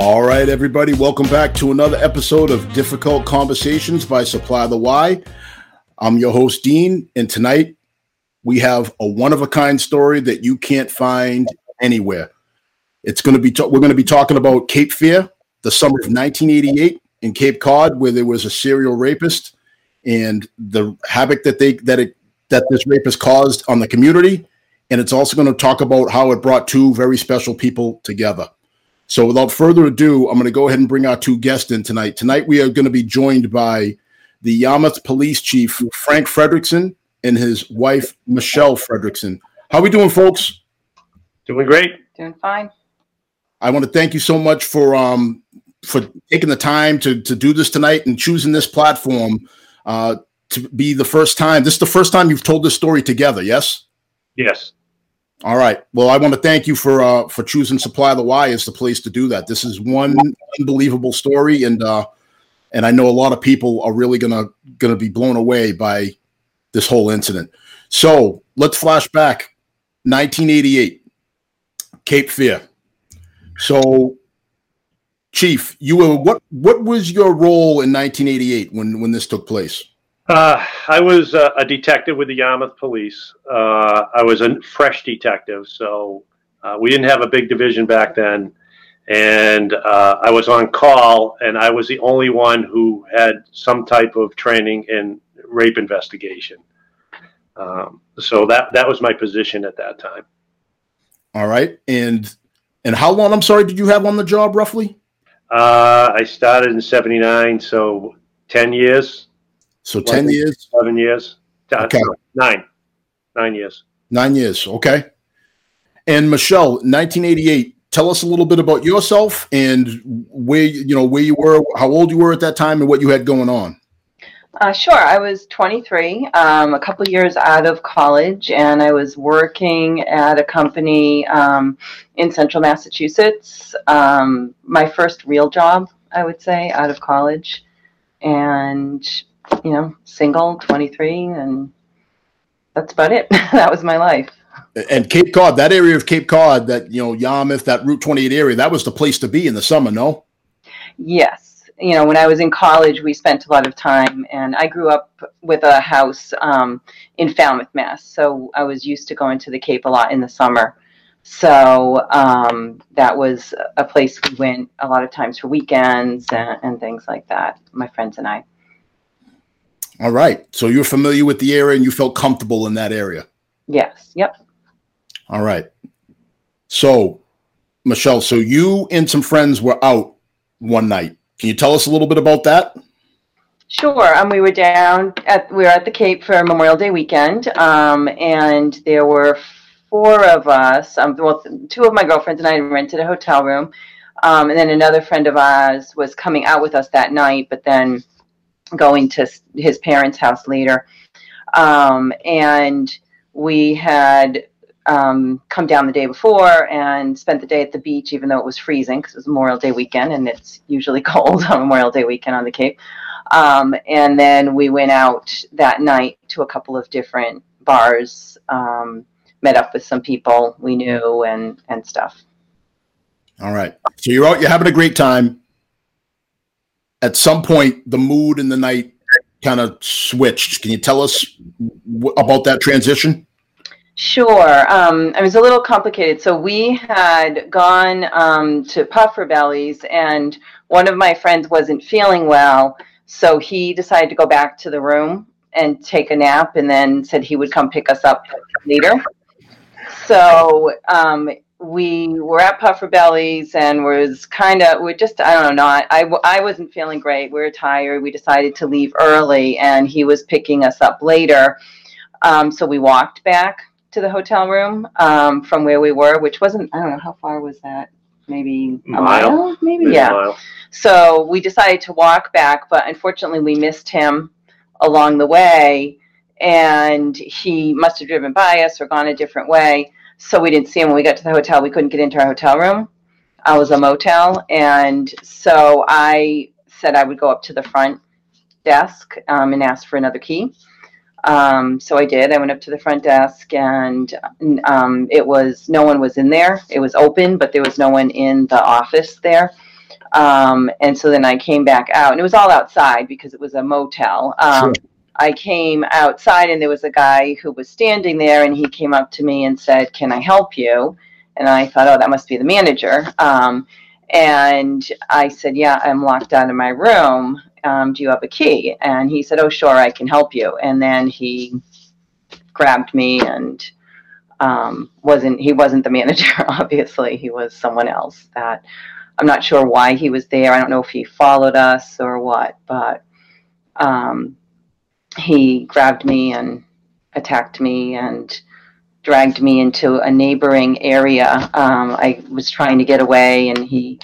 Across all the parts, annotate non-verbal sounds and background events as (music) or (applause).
All right, everybody, welcome back to another episode of Difficult Conversations by Supply the Why. I'm your host, Dean, and tonight we have a one of a kind story that you can't find anywhere. It's going to be, we're going to be talking about Cape Fear, the summer of 1988 in Cape Cod, where there was a serial rapist and the havoc that they, that it, that this rapist caused on the community. And it's also going to talk about how it brought two very special people together. So without further ado, I'm going to go ahead and bring our two guests in tonight. Tonight we are going to be joined by the Yarmouth Police Chief Frank Frederickson and his wife Michelle Frederickson. How are we doing, folks? Doing great. Doing fine. I want to thank you so much for um for taking the time to to do this tonight and choosing this platform uh, to be the first time. This is the first time you've told this story together. Yes. Yes. All right. Well, I want to thank you for uh, for choosing Supply the Why as the place to do that. This is one unbelievable story, and uh, and I know a lot of people are really gonna gonna be blown away by this whole incident. So let's flash back, 1988, Cape Fear. So, Chief, you were what? What was your role in 1988 when when this took place? Uh, I was uh, a detective with the Yarmouth Police. Uh, I was a fresh detective, so uh, we didn't have a big division back then. And uh, I was on call, and I was the only one who had some type of training in rape investigation. Um, so that that was my position at that time. All right, and and how long? I'm sorry, did you have on the job roughly? Uh, I started in '79, so ten years. So 10 years? Seven years. Okay. Nine. Nine years. Nine years. Okay. And Michelle, 1988, tell us a little bit about yourself and where, you know, where you were, how old you were at that time and what you had going on. Uh, sure. I was 23, um, a couple years out of college, and I was working at a company um, in central Massachusetts. Um, my first real job, I would say, out of college. And you know, single, 23, and that's about it. (laughs) that was my life. And Cape Cod, that area of Cape Cod, that, you know, Yarmouth, that Route 28 area, that was the place to be in the summer, no? Yes. You know, when I was in college, we spent a lot of time, and I grew up with a house um, in Falmouth, Mass. So I was used to going to the Cape a lot in the summer. So um, that was a place we went a lot of times for weekends and, and things like that, my friends and I. All right. So you're familiar with the area and you felt comfortable in that area. Yes. Yep. All right. So, Michelle, so you and some friends were out one night. Can you tell us a little bit about that? Sure. Um, we were down at we were at the Cape for Memorial Day weekend, um, and there were four of us. Um, well, two of my girlfriends and I rented a hotel room, um, and then another friend of ours was coming out with us that night. But then going to his parents' house later. Um, and we had um, come down the day before and spent the day at the beach, even though it was freezing because it was Memorial Day weekend and it's usually (laughs) cold on Memorial Day weekend on the Cape. Um, and then we went out that night to a couple of different bars, um, met up with some people we knew and, and stuff. All right. So you're out, you're having a great time at some point the mood in the night kind of switched. Can you tell us w- about that transition? Sure. Um, it was a little complicated. So we had gone um, to Puffer Bellies, and one of my friends wasn't feeling well, so he decided to go back to the room and take a nap, and then said he would come pick us up later. So um, we were at Puffer Bellies and was kind of we're just I don't know not I I wasn't feeling great. We were tired. We decided to leave early, and he was picking us up later. Um, so we walked back to the hotel room um, from where we were, which wasn't I don't know how far was that. Maybe a mile, mile? maybe, maybe yeah. Mile. So we decided to walk back, but unfortunately we missed him along the way, and he must have driven by us or gone a different way so we didn't see him when we got to the hotel. We couldn't get into our hotel room. I was a motel, and so I said I would go up to the front desk um, and ask for another key. Um, so I did. I went up to the front desk, and um, it was no one was in there. It was open, but there was no one in the office there. Um, and so then I came back out, and it was all outside because it was a motel. Um, sure. I came outside, and there was a guy who was standing there, and he came up to me and said, "Can I help you?" And I thought, "Oh, that must be the manager." Um, and I said, "Yeah, I'm locked out of my room. Um, do you have a key?" And he said, "Oh, sure, I can help you." And then he grabbed me and um, wasn't he wasn't the manager (laughs) obviously he was someone else that i'm not sure why he was there i don't know if he followed us or what but um, he grabbed me and attacked me and dragged me into a neighboring area um, i was trying to get away and he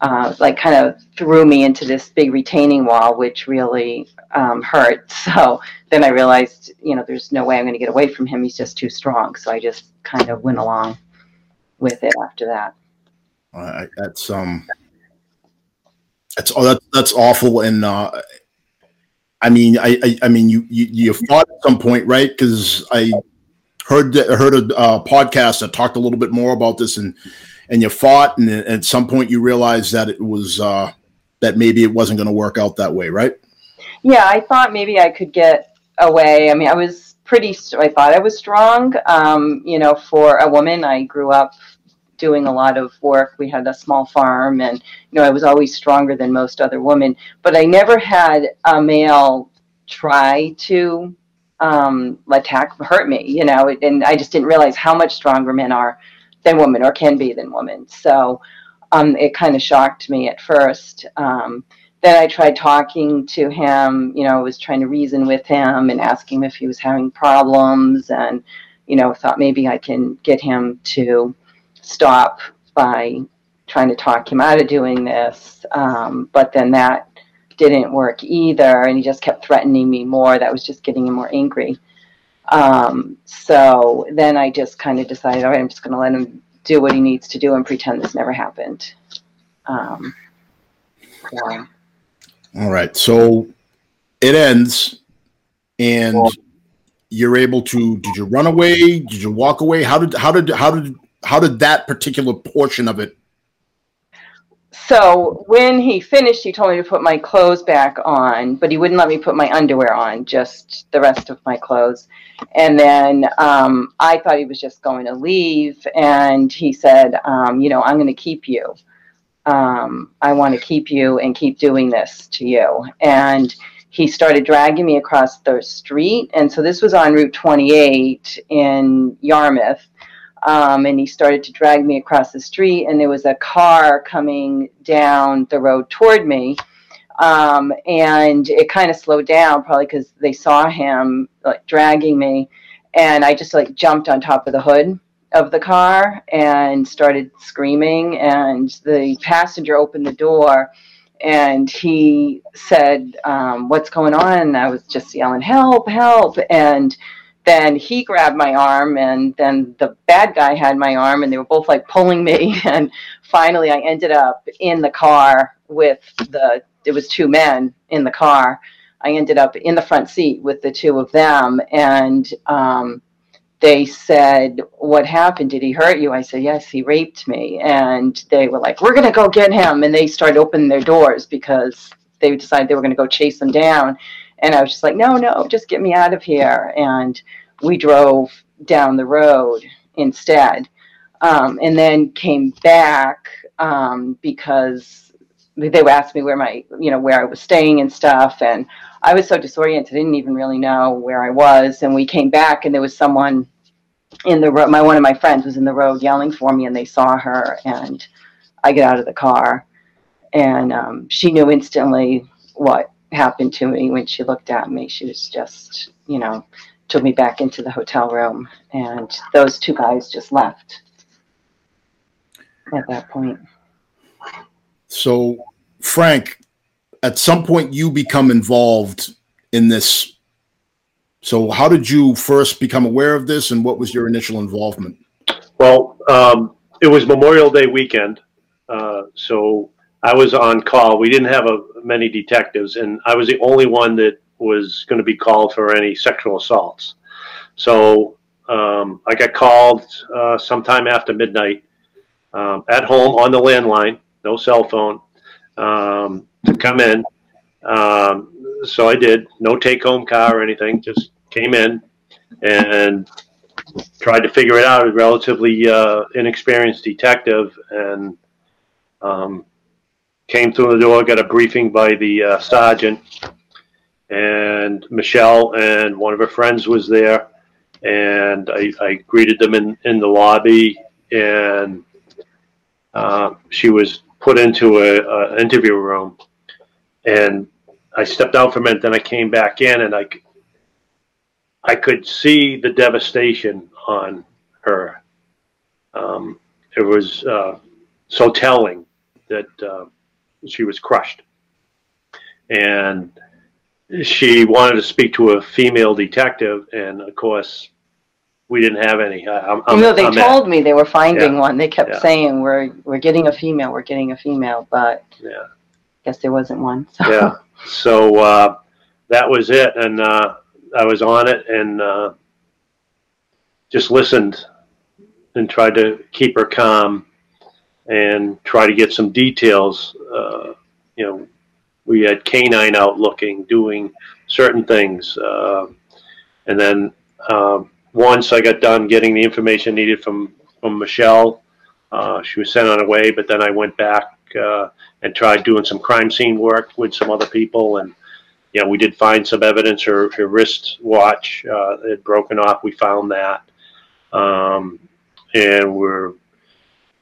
uh, like kind of threw me into this big retaining wall, which really um, hurt. (laughs) So then I realized, you know, there's no way I'm going to get away from him. He's just too strong. So I just kind of went along with it after that. Uh, that's um, that's oh, that's that's awful. And uh, I mean, I, I, I mean, you, you you fought at some point, right? Because I heard that, heard a uh, podcast that talked a little bit more about this and and you fought, and at some point you realized that it was uh, that maybe it wasn't going to work out that way, right? Yeah, I thought maybe I could get away. I mean, I was pretty. I thought I was strong. Um, you know, for a woman, I grew up doing a lot of work. We had a small farm, and you know, I was always stronger than most other women. But I never had a male try to um, attack, hurt me. You know, and I just didn't realize how much stronger men are than women or can be than women. So um, it kind of shocked me at first. Um, then I tried talking to him, you know, I was trying to reason with him and ask him if he was having problems and, you know, thought maybe I can get him to stop by trying to talk him out of doing this. Um, but then that didn't work either. And he just kept threatening me more. That was just getting him more angry. Um, so then I just kind of decided, all right, I'm just going to let him do what he needs to do and pretend this never happened. Um, yeah. All right. So it ends, and well, you're able to. Did you run away? Did you walk away? How did how did how did how did that particular portion of it so when he finished, he told me to put my clothes back on, but he wouldn't let me put my underwear on, just the rest of my clothes. And then um, I thought he was just going to leave, and he said, um, "You know, I'm going to keep you. Um, I want to keep you and keep doing this to you." And he started dragging me across the street, and so this was on Route 28 in Yarmouth um, and he started to drag me across the street, and there was a car coming down the road toward me. Um, and it kind of slowed down, probably because they saw him like dragging me. And I just like jumped on top of the hood of the car and started screaming. And the passenger opened the door and he said, um, What's going on? And I was just yelling, Help, help. And then he grabbed my arm and then the bad guy had my arm and they were both like pulling me. (laughs) And finally i ended up in the car with the it was two men in the car. I ended up in the front seat with the two of them and um, they said what happened? Did he hurt you? I said yes he raped me. And they were like we're going to go get him. And they started opening their doors because they decided they were going to go chase him down and I was just like, no, no, just get me out of here. And we drove down the road instead. Um, and then came back um, because they would ask me where my, you know, where I was staying and stuff. And I was so disoriented, I didn't even really know where I was. And we came back and there was someone in the road. My, one of my friends was in the road yelling for me and they saw her and I get out of the car and um, she knew instantly what happened to me when she looked at me. She was just, you know, took me back into the hotel room, and those two guys just left at that point. So, Frank, at some point you become involved in this. So, how did you first become aware of this, and what was your initial involvement? Well, um, it was Memorial Day weekend, uh, so I was on call. We didn't have a, many detectives, and I was the only one that was going to be called for any sexual assaults. So um, I got called uh, sometime after midnight um, at home on the landline, no cell phone. um, to come in. Um, so I did. No take home car or anything. Just came in and tried to figure it out. A relatively uh, inexperienced detective and um, came through the door. Got a briefing by the uh, sergeant and Michelle and one of her friends was there. And I, I greeted them in, in the lobby and uh, she was put into a, a, interview room and I stepped out for a minute then I came back in and I I could see the devastation on her um, it was uh, so telling that uh, she was crushed and she wanted to speak to a female detective, and of course, we didn't have any. I'm, I'm, no, they I'm told at, me they were finding yeah, one. They kept yeah. saying we're we're getting a female, we're getting a female, but yeah, I guess there wasn't one. So. Yeah, so uh, that was it, and uh, I was on it and uh, just listened and tried to keep her calm and try to get some details. Uh, you know, we had canine out looking, doing certain things. Uh, and then um, once I got done getting the information needed from, from Michelle, uh, she was sent on her way, but then I went back uh, and tried doing some crime scene work with some other people. And, you know, we did find some evidence. Her, her wrist watch uh, had broken off. We found that. Um, and we're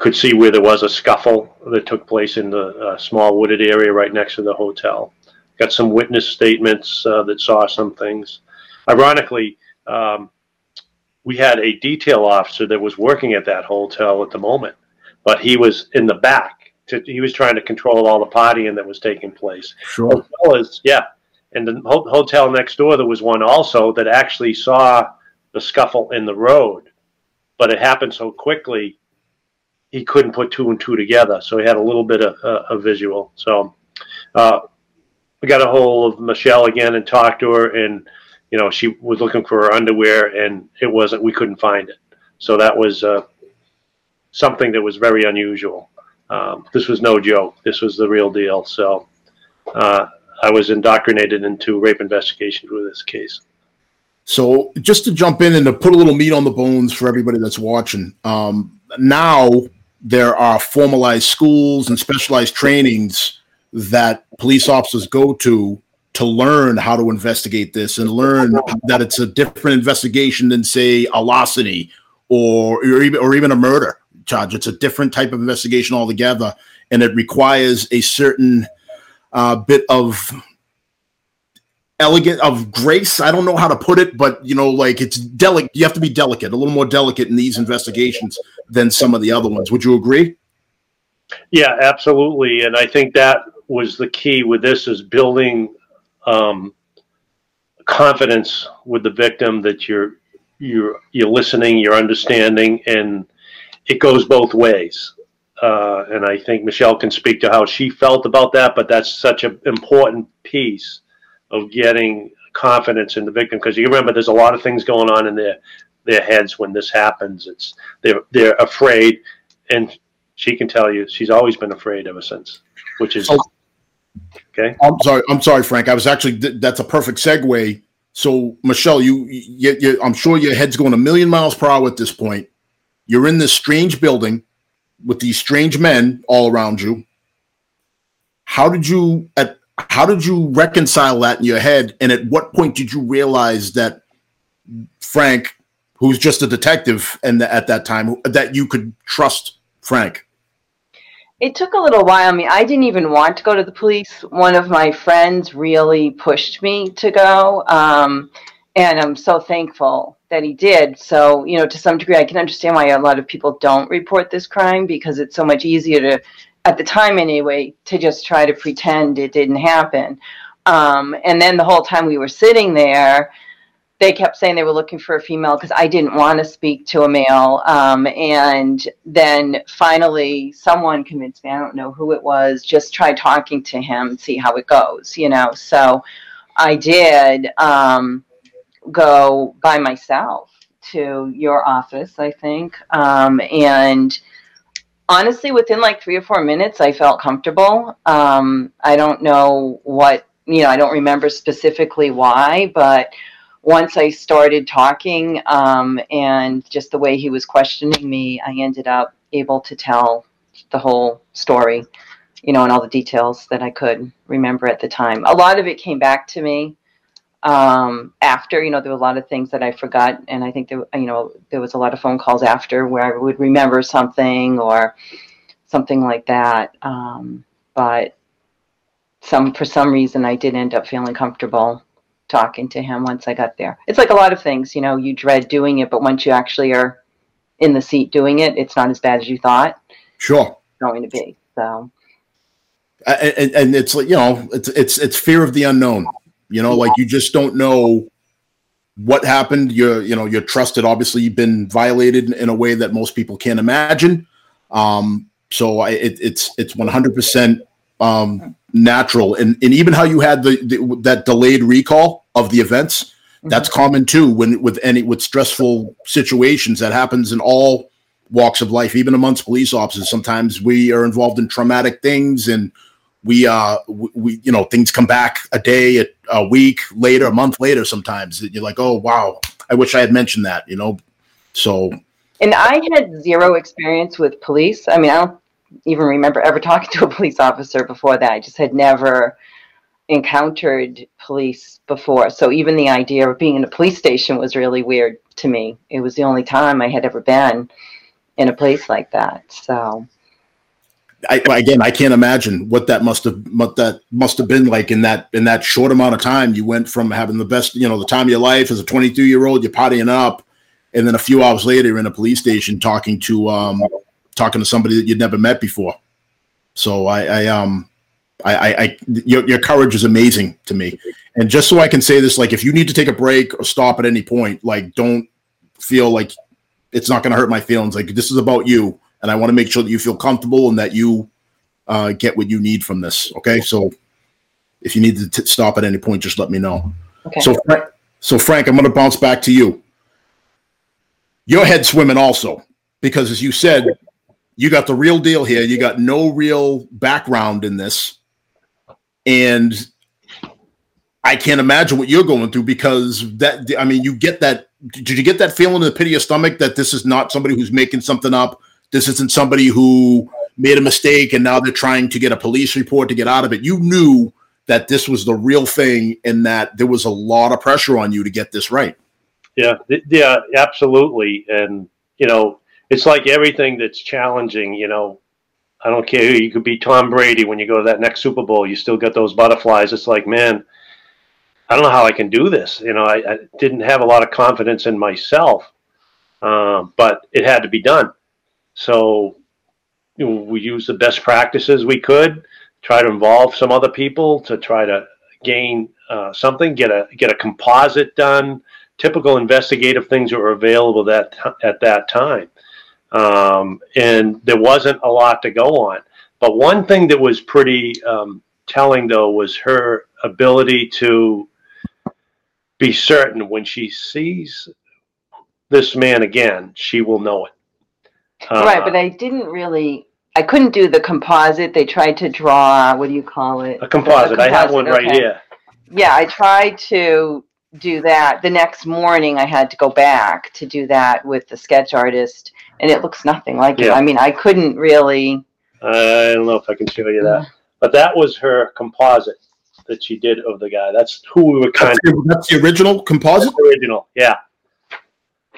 could see where there was a scuffle that took place in the uh, small wooded area right next to the hotel. Got some witness statements uh, that saw some things. Ironically, um, we had a detail officer that was working at that hotel at the moment, but he was in the back. To, he was trying to control all the partying that was taking place. Sure. As well as, yeah. And the ho- hotel next door, there was one also that actually saw the scuffle in the road, but it happened so quickly he couldn't put two and two together. So he had a little bit of uh, a visual. So uh, we got a hold of Michelle again and talked to her, and you know she was looking for her underwear, and it wasn't. We couldn't find it. So that was uh, something that was very unusual. Um, this was no joke. This was the real deal. So uh, I was indoctrinated into rape investigations with this case. So just to jump in and to put a little meat on the bones for everybody that's watching, um, now there are formalized schools and specialized trainings that police officers go to to learn how to investigate this and learn that it's a different investigation than say a larceny or or even or even a murder charge. It's a different type of investigation altogether, and it requires a certain uh, bit of elegant of grace. I don't know how to put it, but you know, like it's delicate. You have to be delicate, a little more delicate in these investigations than some of the other ones. Would you agree? Yeah, absolutely. And I think that was the key with this is building um, confidence with the victim that you're you're you're listening, you're understanding, and it goes both ways. Uh, and I think Michelle can speak to how she felt about that, but that's such an important piece of getting confidence in the victim because you remember there's a lot of things going on in their their heads when this happens. It's they're they're afraid, and she can tell you she's always been afraid ever since, which is oh. okay. I'm sorry. I'm sorry, Frank. I was actually that's a perfect segue. So Michelle, you, you, you I'm sure your head's going a million miles per hour at this point. You're in this strange building with these strange men all around you. How did you at how did you reconcile that in your head? And at what point did you realize that Frank, who's just a detective, and at that time, that you could trust Frank? It took a little while. I mean, I didn't even want to go to the police. One of my friends really pushed me to go. Um, and I'm so thankful that he did. So, you know, to some degree, I can understand why a lot of people don't report this crime because it's so much easier to at the time anyway, to just try to pretend it didn't happen. Um, and then the whole time we were sitting there, they kept saying they were looking for a female because I didn't want to speak to a male. Um, and then finally, someone convinced me, I don't know who it was, just try talking to him, see how it goes, you know. So I did um, go by myself to your office, I think. Um, and honestly, within like three or four minutes, I felt comfortable. Um, I don't know what, you know, I don't remember specifically why, but once I started talking um, and just the way he was questioning me, I ended up able to tell the whole story, you know, and all the details that I could remember at the time. A lot of it came back to me um, after, you know, there were a lot of things that I forgot, and I think there, you know, there was a lot of phone calls after where I would remember something or something like that. Um, but some for some reason, I did end up feeling comfortable talking to him once I got there. It's like a lot of things, you know, you dread doing it, but once you actually are in the seat doing it, it's not as bad as you thought. Sure. Going to be. So and, and it's like, you know, it's it's it's fear of the unknown. You know, like you just don't know what happened. You're, you know, you're trusted. Obviously, you've been violated in a way that most people can't imagine. Um, so I, it, it's it's 100 percent um, natural, and and even how you had the, the that delayed recall of the events. Mm-hmm. That's common too when with any with stressful situations that happens in all walks of life, even amongst police officers. Sometimes we are involved in traumatic things, and we uh we you know things come back a day, a, a week later, a month later. Sometimes you're like, oh wow, I wish I had mentioned that. You know, so. And I had zero experience with police. I mean, I don't even remember ever talking to a police officer before that. I just had never encountered police before. So even the idea of being in a police station was really weird to me. It was the only time I had ever been in a place like that. So I, again, I can't imagine what that must have what that must have been like in that in that short amount of time. You went from having the best, you know, the time of your life as a 22 year old, you're partying up, and then a few hours later, you're in a police station talking to um, talking to somebody that you'd never met before. So I, I um, I, I, I your, your courage is amazing to me. And just so I can say this, like if you need to take a break or stop at any point, like don't feel like it's not going to hurt my feelings. Like this is about you, and I want to make sure that you feel comfortable and that you uh, get what you need from this. Okay, so if you need to t- stop at any point, just let me know. Okay. So, so Frank, I'm going to bounce back to you. Your head swimming also, because as you said, you got the real deal here. You got no real background in this. And I can't imagine what you're going through because that, I mean, you get that. Did you get that feeling in the pit of your stomach that this is not somebody who's making something up? This isn't somebody who made a mistake and now they're trying to get a police report to get out of it. You knew that this was the real thing and that there was a lot of pressure on you to get this right. Yeah, yeah, absolutely. And, you know, it's like everything that's challenging, you know, I don't care. You could be Tom Brady when you go to that next Super Bowl. You still get those butterflies. It's like, man, I don't know how I can do this. You know, I, I didn't have a lot of confidence in myself, uh, but it had to be done. So you know, we used the best practices we could, try to involve some other people to try to gain uh, something, get a get a composite done. Typical investigative things that were available that at that time um, and there wasn't a lot to go on. But one thing that was pretty um, telling, though, was her ability to be certain when she sees this man again, she will know it. Uh, right, but I didn't really. I couldn't do the composite. They tried to draw. What do you call it? A composite. A composite. I have one okay. right here. Yeah, I tried to do that. The next morning, I had to go back to do that with the sketch artist, and it looks nothing like yeah. it. I mean, I couldn't really. I don't know if I can show you that, but that was her composite that she did of the guy. That's who we were kind that's of. That's the original composite. The original, yeah.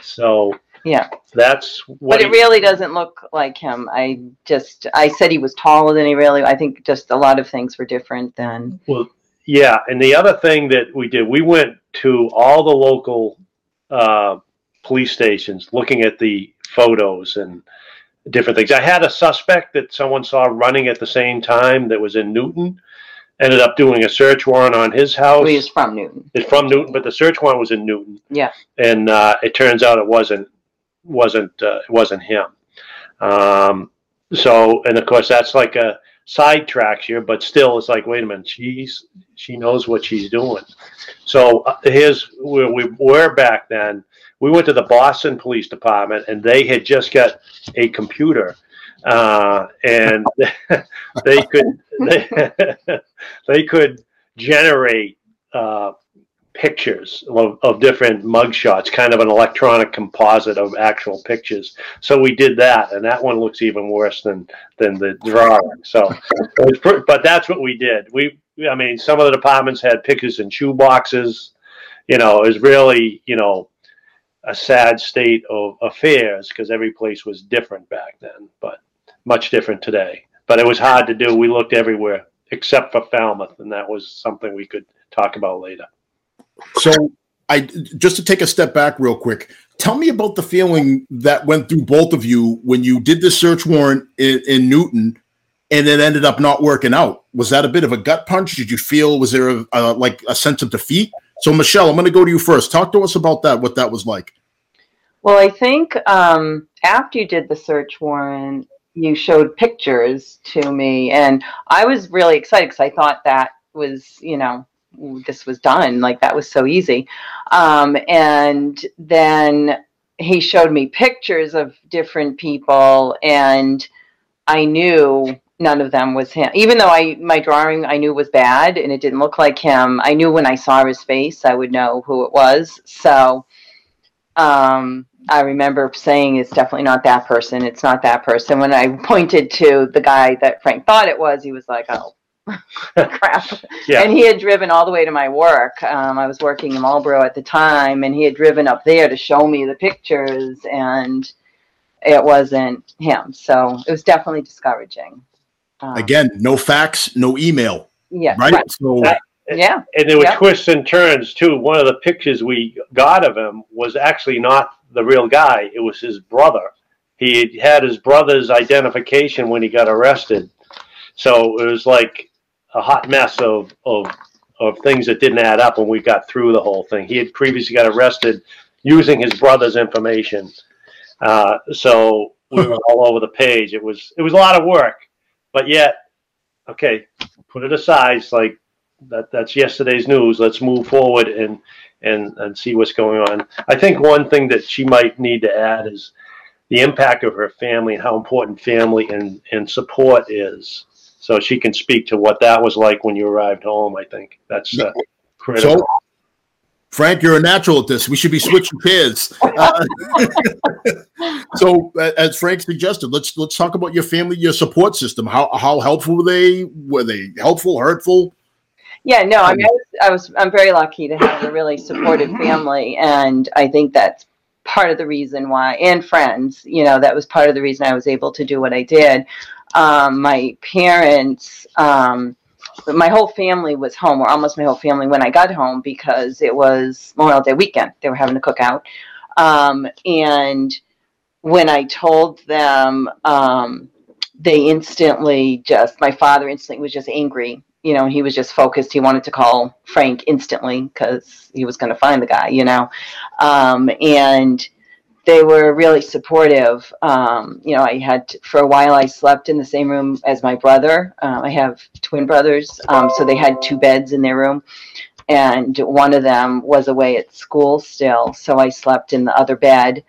So yeah, that's. What. But it he, really doesn't look like him. I just I said he was taller than he really. I think just a lot of things were different then. Well, yeah, and the other thing that we did, we went to all the local uh, police stations looking at the photos and different things. I had a suspect that someone saw running at the same time that was in Newton. Ended up doing a search warrant on his house. Well, he's from Newton. It's from Newton, but the search warrant was in Newton. Yeah. And uh, it turns out it wasn't wasn't uh, it wasn't him. Um, so, and of course, that's like a sidetracks here, but still, it's like, wait a minute, she's she knows what she's doing. So uh, here's where we were back then we went to the Boston Police Department, and they had just got a computer uh, and (laughs) they could they, (laughs) they could generate uh, pictures of, of different mugshots, kind of an electronic composite of actual pictures. So we did that, and that one looks even worse than than the drawing. So, (laughs) but that's what we did. We, I mean, some of the departments had pictures in shoe boxes. You know, it was really, you know, a sad state of affairs because every place was different back then, but much different today. But it was hard to do. We looked everywhere except for Falmouth, and that was something we could talk about later. So I just to take a step back real quick. Tell me about the feeling that went through both of you when you did the search warrant in, in Newton, and it ended up not working out. Was that a bit of a gut punch? Did you feel was there a, a like a sense of defeat? So Michelle, I'm going to go to you first. Talk to us about that. What that was like. Well, I think um, after you did the search warrant, you showed pictures to me, and I was really excited because I thought that was, you know, this was done. Like that was so easy. Um, and then he showed me pictures of different people, and I knew none of them was him. Even though I my drawing I knew was bad and it didn't look like him, I knew when I saw his face I would know who it was. So um, I remember saying it's definitely not that person. It's not that person. When I (laughs) pointed to the guy that Frank thought it was, he was like, "Oh, (laughs) crap. Yeah. And he had driven all the way to my work. Um, I was working in Marlboro at the time, and he had driven up there to show me the pictures, and it wasn't him. So it was definitely discouraging. Um, Again, no fax, no email. Yeah. Right. right. So. That, yeah. And there were yeah. twists and turns too. One of the pictures we got of him was actually not the real guy, it was his brother. He had his brother's identification when he got arrested. So it was like a hot mess of, of of things that didn't add up when we got through the whole thing. He had previously got arrested using his brother's information, uh, so we were all over the page. It was it was a lot of work, but yet, okay, put it aside. It's like that that's yesterday's news. Let's move forward and and and see what's going on. I think one thing that she might need to add is the impact of her family and how important family and and support is so she can speak to what that was like when you arrived home. I think that's uh, critical. So, Frank, you're a natural at this. We should be switching pairs. Uh, (laughs) so, as Frank suggested, let's let's talk about your family, your support system. How how helpful were they? Were they helpful, hurtful? Yeah, no, I mean, I was, I was I'm very lucky to have a really supportive family, and I think that's part of the reason why, and friends. You know, that was part of the reason I was able to do what I did um, my parents, um, my whole family was home, or almost my whole family, when I got home because it was Memorial Day weekend. They were having a cookout. Um, and when I told them, um, they instantly just, my father instantly was just angry. You know, he was just focused. He wanted to call Frank instantly because he was going to find the guy, you know. Um, and they were really supportive. Um, you know, I had to, for a while I slept in the same room as my brother. Um, I have twin brothers, um, so they had two beds in their room, and one of them was away at school still, so I slept in the other bed,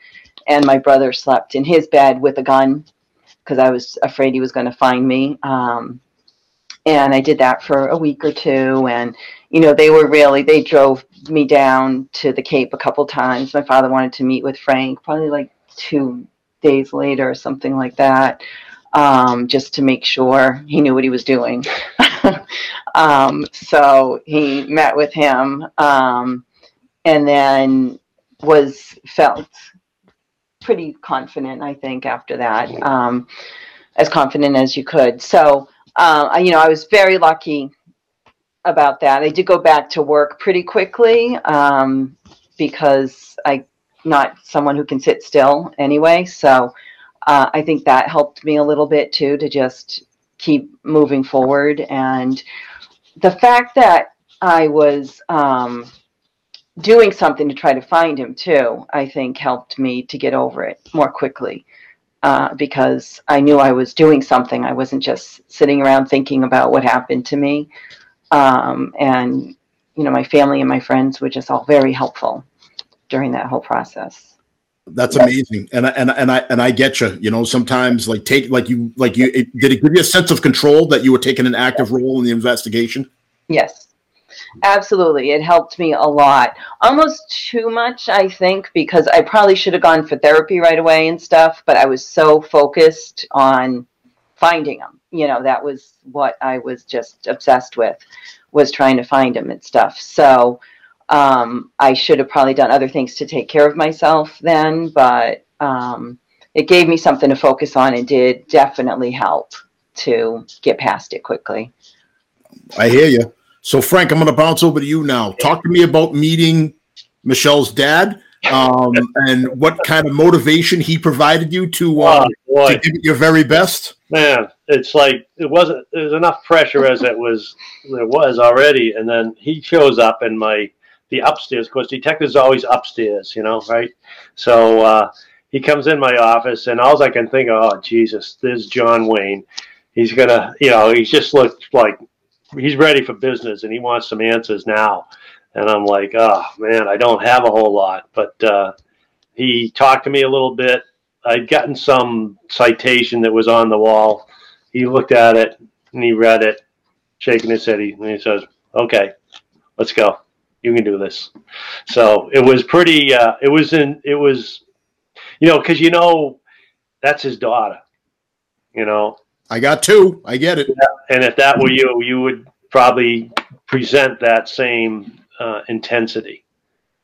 and my brother slept in his bed with a gun because I was afraid he was going to find me. Um, and I did that for a week or two, and you know, they were really, they drove me down to the Cape a couple times. My father wanted to meet with Frank, probably like two days later or something like that, um, just to make sure he knew what he was doing. (laughs) um, so he met with him um, and then was felt pretty confident, I think, after that, um, as confident as you could. So, uh, you know, I was very lucky about that. I did go back to work pretty quickly um, because I'm not someone who can sit still anyway. So uh, I think that helped me a little bit too to just keep moving forward. And the fact that I was um, doing something to try to find him too, I think helped me to get over it more quickly. Uh, because I knew I was doing something. I wasn't just sitting around thinking about what happened to me. Um, and, you know, my family and my friends were just all very helpful during that whole process. That's amazing, and I, and and I and I get you. You know, sometimes like take like you like you it, did it give you a sense of control that you were taking an active role in the investigation? Yes, absolutely. It helped me a lot, almost too much, I think, because I probably should have gone for therapy right away and stuff. But I was so focused on finding them. You know, that was what I was just obsessed with, was trying to find him and stuff. So um, I should have probably done other things to take care of myself then, but um, it gave me something to focus on and did definitely help to get past it quickly. I hear you. So, Frank, I'm going to bounce over to you now. Talk to me about meeting Michelle's dad um, and what kind of motivation he provided you to, uh, oh, to give it your very best. Man, it's like it wasn't. There's enough pressure as it was. There was already, and then he shows up in my the upstairs. Of course, detectives always upstairs, you know, right? So uh, he comes in my office, and all I can think of, oh Jesus, there's John Wayne. He's gonna, you know, he's just looked like he's ready for business, and he wants some answers now. And I'm like, oh man, I don't have a whole lot, but uh, he talked to me a little bit. I'd gotten some citation that was on the wall. He looked at it and he read it, shaking his head. And he says, "Okay, let's go." you can do this. So it was pretty. Uh, it was in. It was, you know, because you know, that's his daughter. You know. I got two. I get it. And if that were you, you would probably present that same uh, intensity.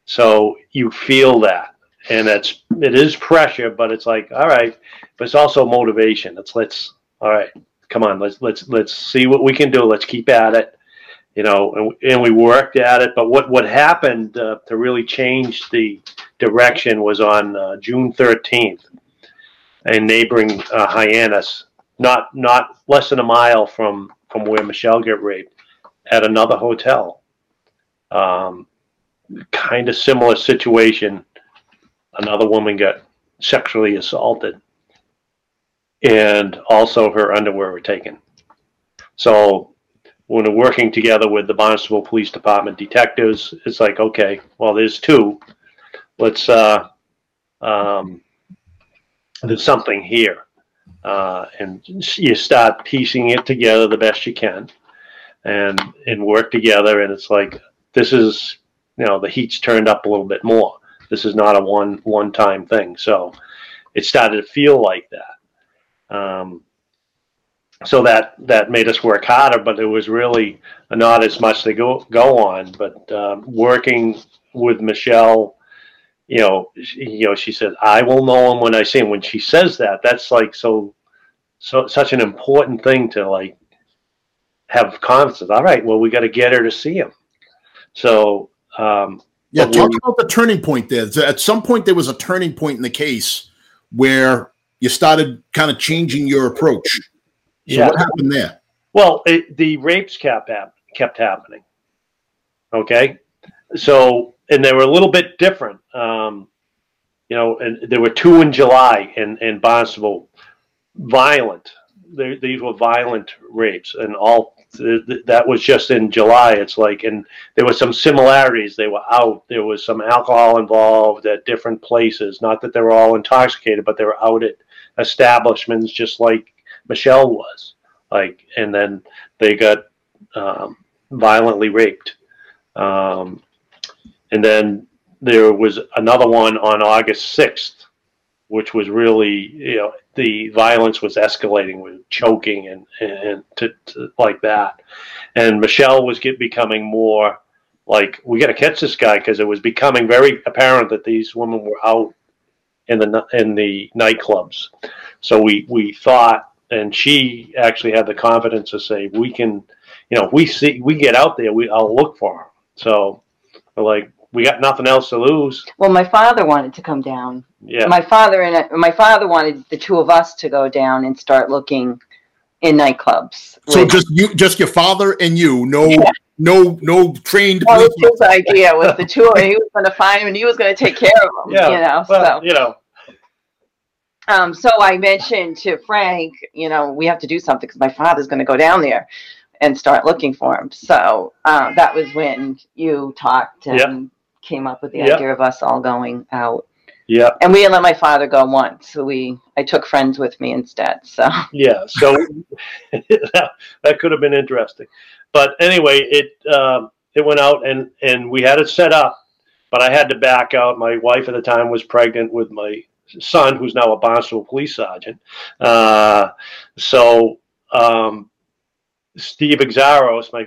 So you feel that, and it's it is pressure, but it's like all right, but it's also motivation. It's let's all right, come on, let's let's let's see what we can do. Let's keep at it you know, and, and we worked at it. But what what happened uh, to really change the direction was on uh, June 13th, in neighboring uh, Hyannis, not not less than a mile from from where Michelle got raped, at another hotel. Um, kind of similar situation. Another woman got sexually assaulted, and also her underwear were taken. So when we're working together with the Barnstable Police Department detectives, it's like, okay, well, there's two. Let's, uh, um, there's something here. Uh, and you start piecing it together the best you can and, and work together. And it's like, this is, you know, the heat's turned up a little bit more. This is not a one, one time thing. So it started to feel like that. Um, so that that made us work harder, but it was really not as much to go go on. But um, working with Michelle, you know, she, you know, she said, "I will know him when I see him." When she says that, that's like so, so such an important thing to like have confidence. All right, well, we got to get her to see him. So, um, yeah, talk about the turning point there. At some point, there was a turning point in the case where you started kind of changing your approach. So yeah. what happened there? Well, it, the rapes kept kept happening. Okay, so and they were a little bit different. Um, you know, and there were two in July in in Barnstable, violent. They, these were violent rapes, and all that was just in July. It's like, and there were some similarities. They were out. There was some alcohol involved at different places. Not that they were all intoxicated, but they were out at establishments, just like Michelle was like, and then they got um, violently raped. Um, and then there was another one on August 6th, which was really, you know, the violence was escalating with choking and, and to, to like that. And Michelle was get, becoming more like, we got to catch this guy because it was becoming very apparent that these women were out in the in the nightclubs. So we we thought and she actually had the confidence to say, "We can, you know, we see, we get out there, we I'll look for her." So, like, we got nothing else to lose. Well, my father wanted to come down. Yeah. My father and my father wanted the two of us to go down and start looking in nightclubs. So just you, just your father and you, no, yeah. no, no trained. That was his idea. Was the two, and he was going to find him, and he was going to take care of them. Yeah, you know. Well, so. you know, um, so I mentioned to Frank, you know, we have to do something because my father's going to go down there and start looking for him. So uh, that was when you talked and yep. Came up with the yep. idea of us all going out. Yeah. And we didn't let my father go once, so we I took friends with me instead. So (laughs) Yeah. So (laughs) that, that could have been interesting. But anyway, it um, it went out and and we had it set up, but I had to back out. My wife at the time was pregnant with my son, who's now a Barnstable police sergeant. Uh, so um, Steve Xiarhos, my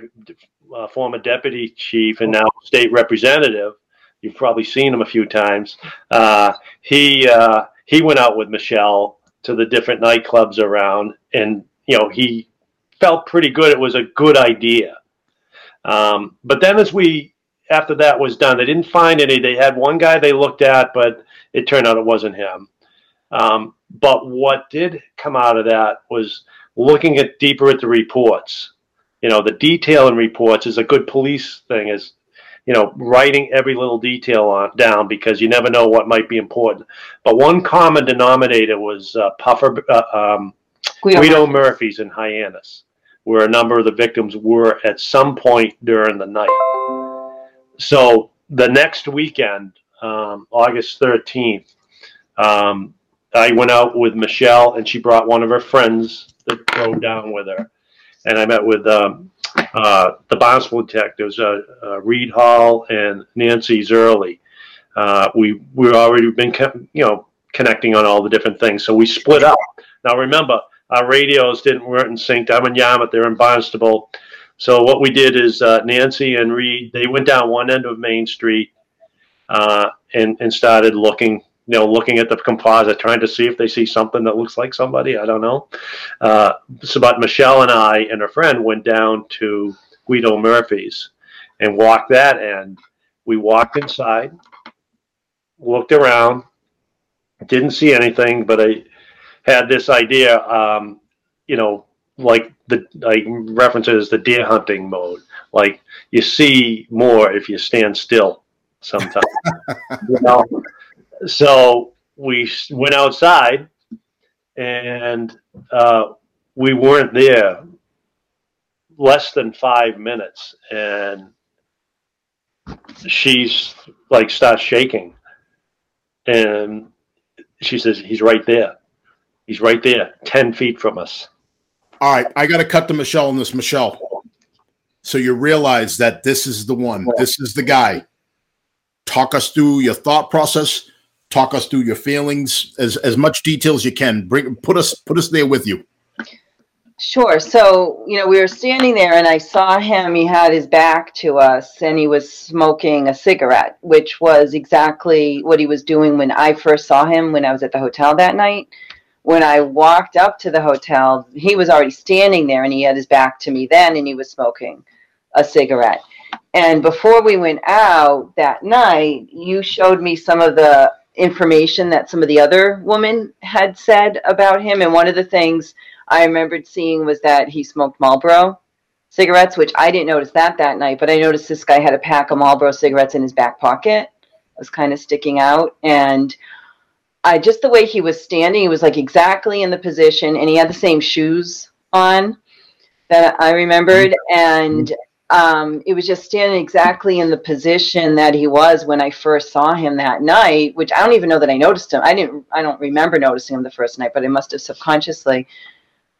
uh, former deputy chief and now state representative, you've probably seen him a few times. Uh, he uh, he went out with Michelle to the different nightclubs around, and you know he felt pretty good. It was a good idea. Um, but then, as we after that was done, they didn't find any. They had one guy they looked at, but it turned out it wasn't him. Um, but what did come out of that was looking at deeper at the reports. You know, the detail in reports is a good police thing. Is you know writing every little detail on down because you never know what might be important. But one common denominator was uh, Puffer uh, um, Guido, Guido Murphy's in Hyannis, where a number of the victims were at some point during the night. So the next weekend, um, August 13th, um, I went out with Michelle and she brought one of her friends that drove down with her. And I met with um, uh, the Barnstable detectives, uh, uh, Reed Hall and Nancy Zerly. Uh, we we already been you know connecting on all the different things, so we split up. Now remember, our radios didn't weren't in sync. I'm in Yarmouth, they're in Barnstable. So what we did is uh, Nancy and Reed they went down one end of Main Street uh, and and started looking you know, looking at the composite, trying to see if they see something that looks like somebody. I don't know. Uh, so, but Michelle and I and a friend went down to Guido Murphy's and walked that end. We walked inside, looked around, didn't see anything, but I had this idea, um, you know, like the like references the deer hunting mode. Like you see more if you stand still sometimes. (laughs) you know, so we went outside and uh, we weren't there less than five minutes and she's like starts shaking and she says he's right there he's right there 10 feet from us All right, I got to cut to Michelle on this. Michelle, so you realize that this is the one. This is the guy. Talk us through your thought process. Talk us through your feelings as as much detail as you can. Bring put us put us there with you. Sure. So, you know, we were standing there and I saw him. He had his back to us and he was smoking a cigarette, which was exactly what he was doing when I first saw him when I was at the hotel that night. When I walked up to the hotel, he was already standing there and he had his back to me then and he was smoking a cigarette. And before we went out that night, you showed me some of the information that some of the other women had said about him. And one of the things I remembered seeing was that he smoked Marlboro cigarettes, which I didn't notice that that night, but I noticed this guy had a pack of Marlboro cigarettes in his back pocket. It was kind of sticking out. And I just the way he was standing, he was like exactly in the position, and he had the same shoes on that I remembered. Mm-hmm. And um, it was just standing exactly in the position that he was when I first saw him that night, which I don't even know that I noticed him. I didn't, I don't remember noticing him the first night, but I must have subconsciously.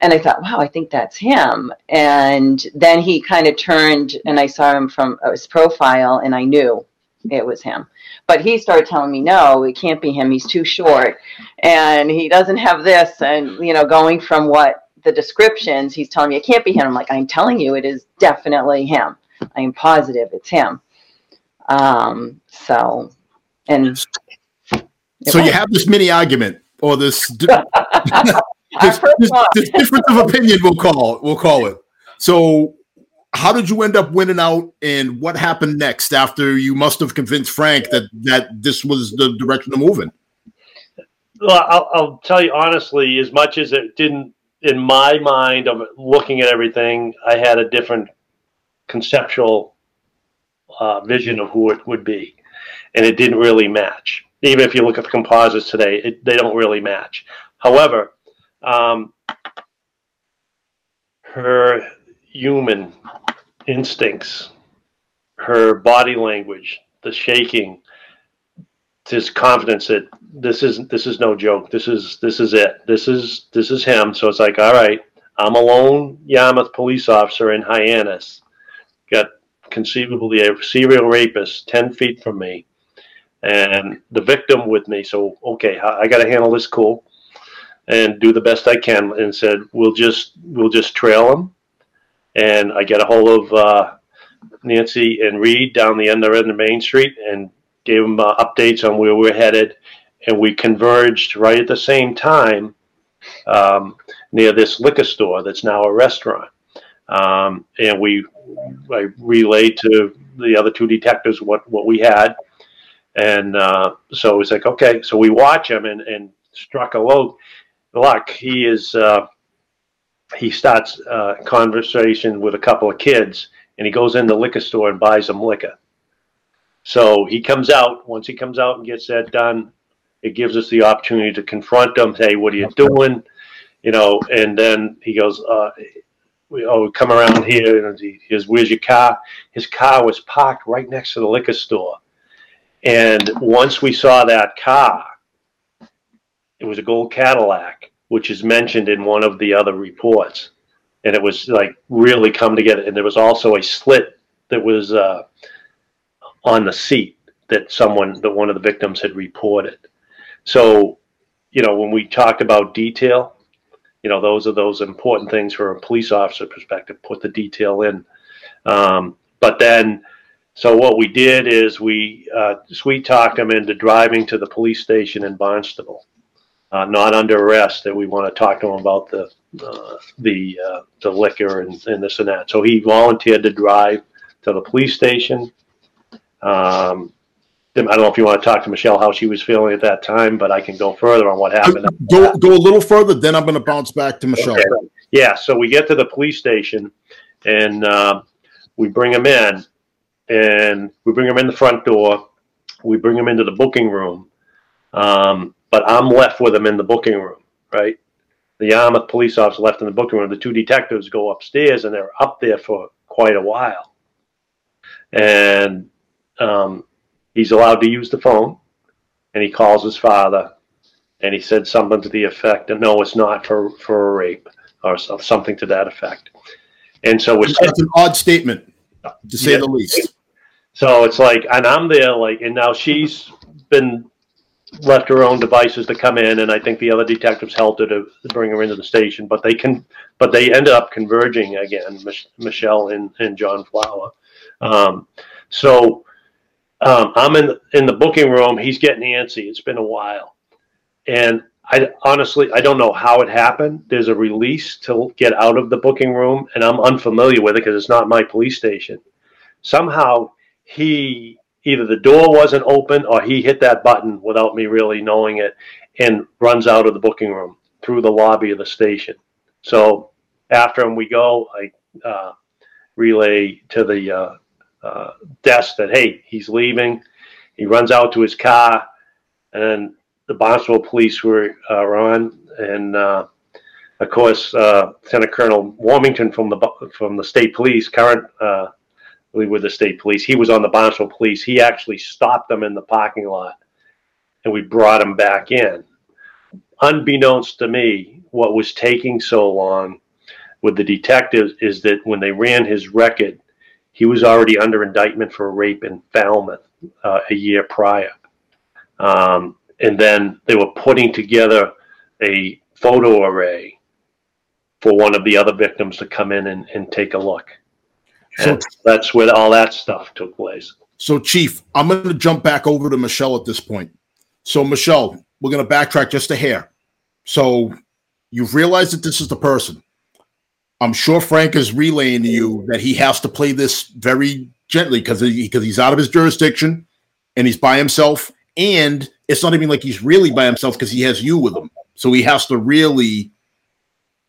And I thought, wow, I think that's him. And then he kind of turned and I saw him from uh, his profile and I knew it was him. But he started telling me, no, it can't be him. He's too short and he doesn't have this. And, you know, going from what the descriptions, he's telling me it can't be him. I'm like, I'm telling you, it is definitely him. I am positive it's him. Um, so, and So you have this mini argument or this d- (laughs) this, this, this difference of opinion. We'll call it. We'll call it. So how did you end up winning out, and what happened next after you must have convinced Frank that that this was the direction to move in? Well, I'll, I'll tell you honestly, as much as it didn't, in my mind of looking at everything, I had a different conceptual uh, vision of who it would be, and it didn't really match. Even if you look at the composites today, it, they don't really match. However, um, her human instincts, her body language, the shaking, his confidence that this is this is no joke. This is this is it. This is this is him. So it's like, all right, I'm a lone Yarmouth police officer in Hyannis. Got conceivably a serial rapist ten feet from me, and the victim with me. So okay, I got to handle this cool and do the best I can. And said, we'll just we'll just trail him. And I get a hold of uh, Nancy and Reed down the end of the Main Street and gave them uh, updates on where we're headed. And we converged right at the same time um, near this liquor store that's now a restaurant. Um, and we I relayed to the other two detectives what, what we had. And uh, so it's like, okay, so we watch him and, and struck a low luck. He is, uh, he starts uh, conversation with a couple of kids and he goes in the liquor store and buys them liquor. So he comes out. Once he comes out and gets that done, it gives us the opportunity to confront him. Hey, what are you doing? You know, and then he goes, uh, we oh come around here and he goes, where's your car? His car was parked right next to the liquor store. And once we saw that car, it was a gold Cadillac, which is mentioned in one of the other reports. And it was like really come together. And there was also a slit that was uh, on the seat that someone, that one of the victims had reported. So, you know, when we talked about detail, you know, those are those important things for a police officer perspective, put the detail in. Um, but then, so what we did is we uh, sweet talked him into driving to the police station in Barnstable uh, not under arrest, that we want to talk to him about the uh, the uh, the liquor and, and this and that. So he volunteered to drive to the police station. Um, I don't know if you want to talk to Michelle how she was feeling at that time, but I can go further on what happened. Go go a little further, then I'm going to bounce back to Michelle. Okay. Yeah, so we get to the police station, and uh, we bring him in, and we bring him in the front door. We bring him into the booking room. Um, but I'm left with him in the booking room, right? The Yarmouth police officer left in the booking room. The two detectives go upstairs and they're up there for quite a while. And um, he's allowed to use the phone and he calls his father and he said something to the effect that no, it's not for, for a rape or something to that effect. And so it's that's an odd statement to say yeah. the least. So it's like, and I'm there, like, and now she's been left her own devices to come in, and I think the other detectives helped her to bring her into the station. But they can, but they ended up converging again, Mich- Michelle and, and John Flower. Um, so um, I'm in in the booking room. He's getting antsy. It's been a while, and I honestly I don't know how it happened. There's a release to get out of the booking room, and I'm unfamiliar with it because it's not my police station. Somehow he either the door wasn't open or he hit that button without me really knowing it and runs out of the booking room through the lobby of the station. So after him, we go, I uh, relay to the uh, uh, desk that, hey, he's leaving. He runs out to his car, and the Barnstable police were, uh, on. And uh, of course, uh, Lieutenant Colonel Warmington from the from the state police, current with the state police. He was on the Barnstable police. He actually stopped them in the parking lot and we brought him back in. Unbeknownst to me, what was taking so long with the detectives is that when they ran his record, he was already under indictment for rape in Falmouth uh, a year prior. Um, and then they were putting together a photo array for one of the other victims to come in and, and take a look. So that's where all that stuff took place. So, Chief, I'm going to jump back over to Michelle at this point. So, Michelle, we're going to backtrack just a hair. So, you've realized that this is the person. I'm sure Frank is relaying to you that he has to play this very gently because because he's out of his jurisdiction and he's by himself. And it's not even like he's really by himself because he has you with him. So he has to really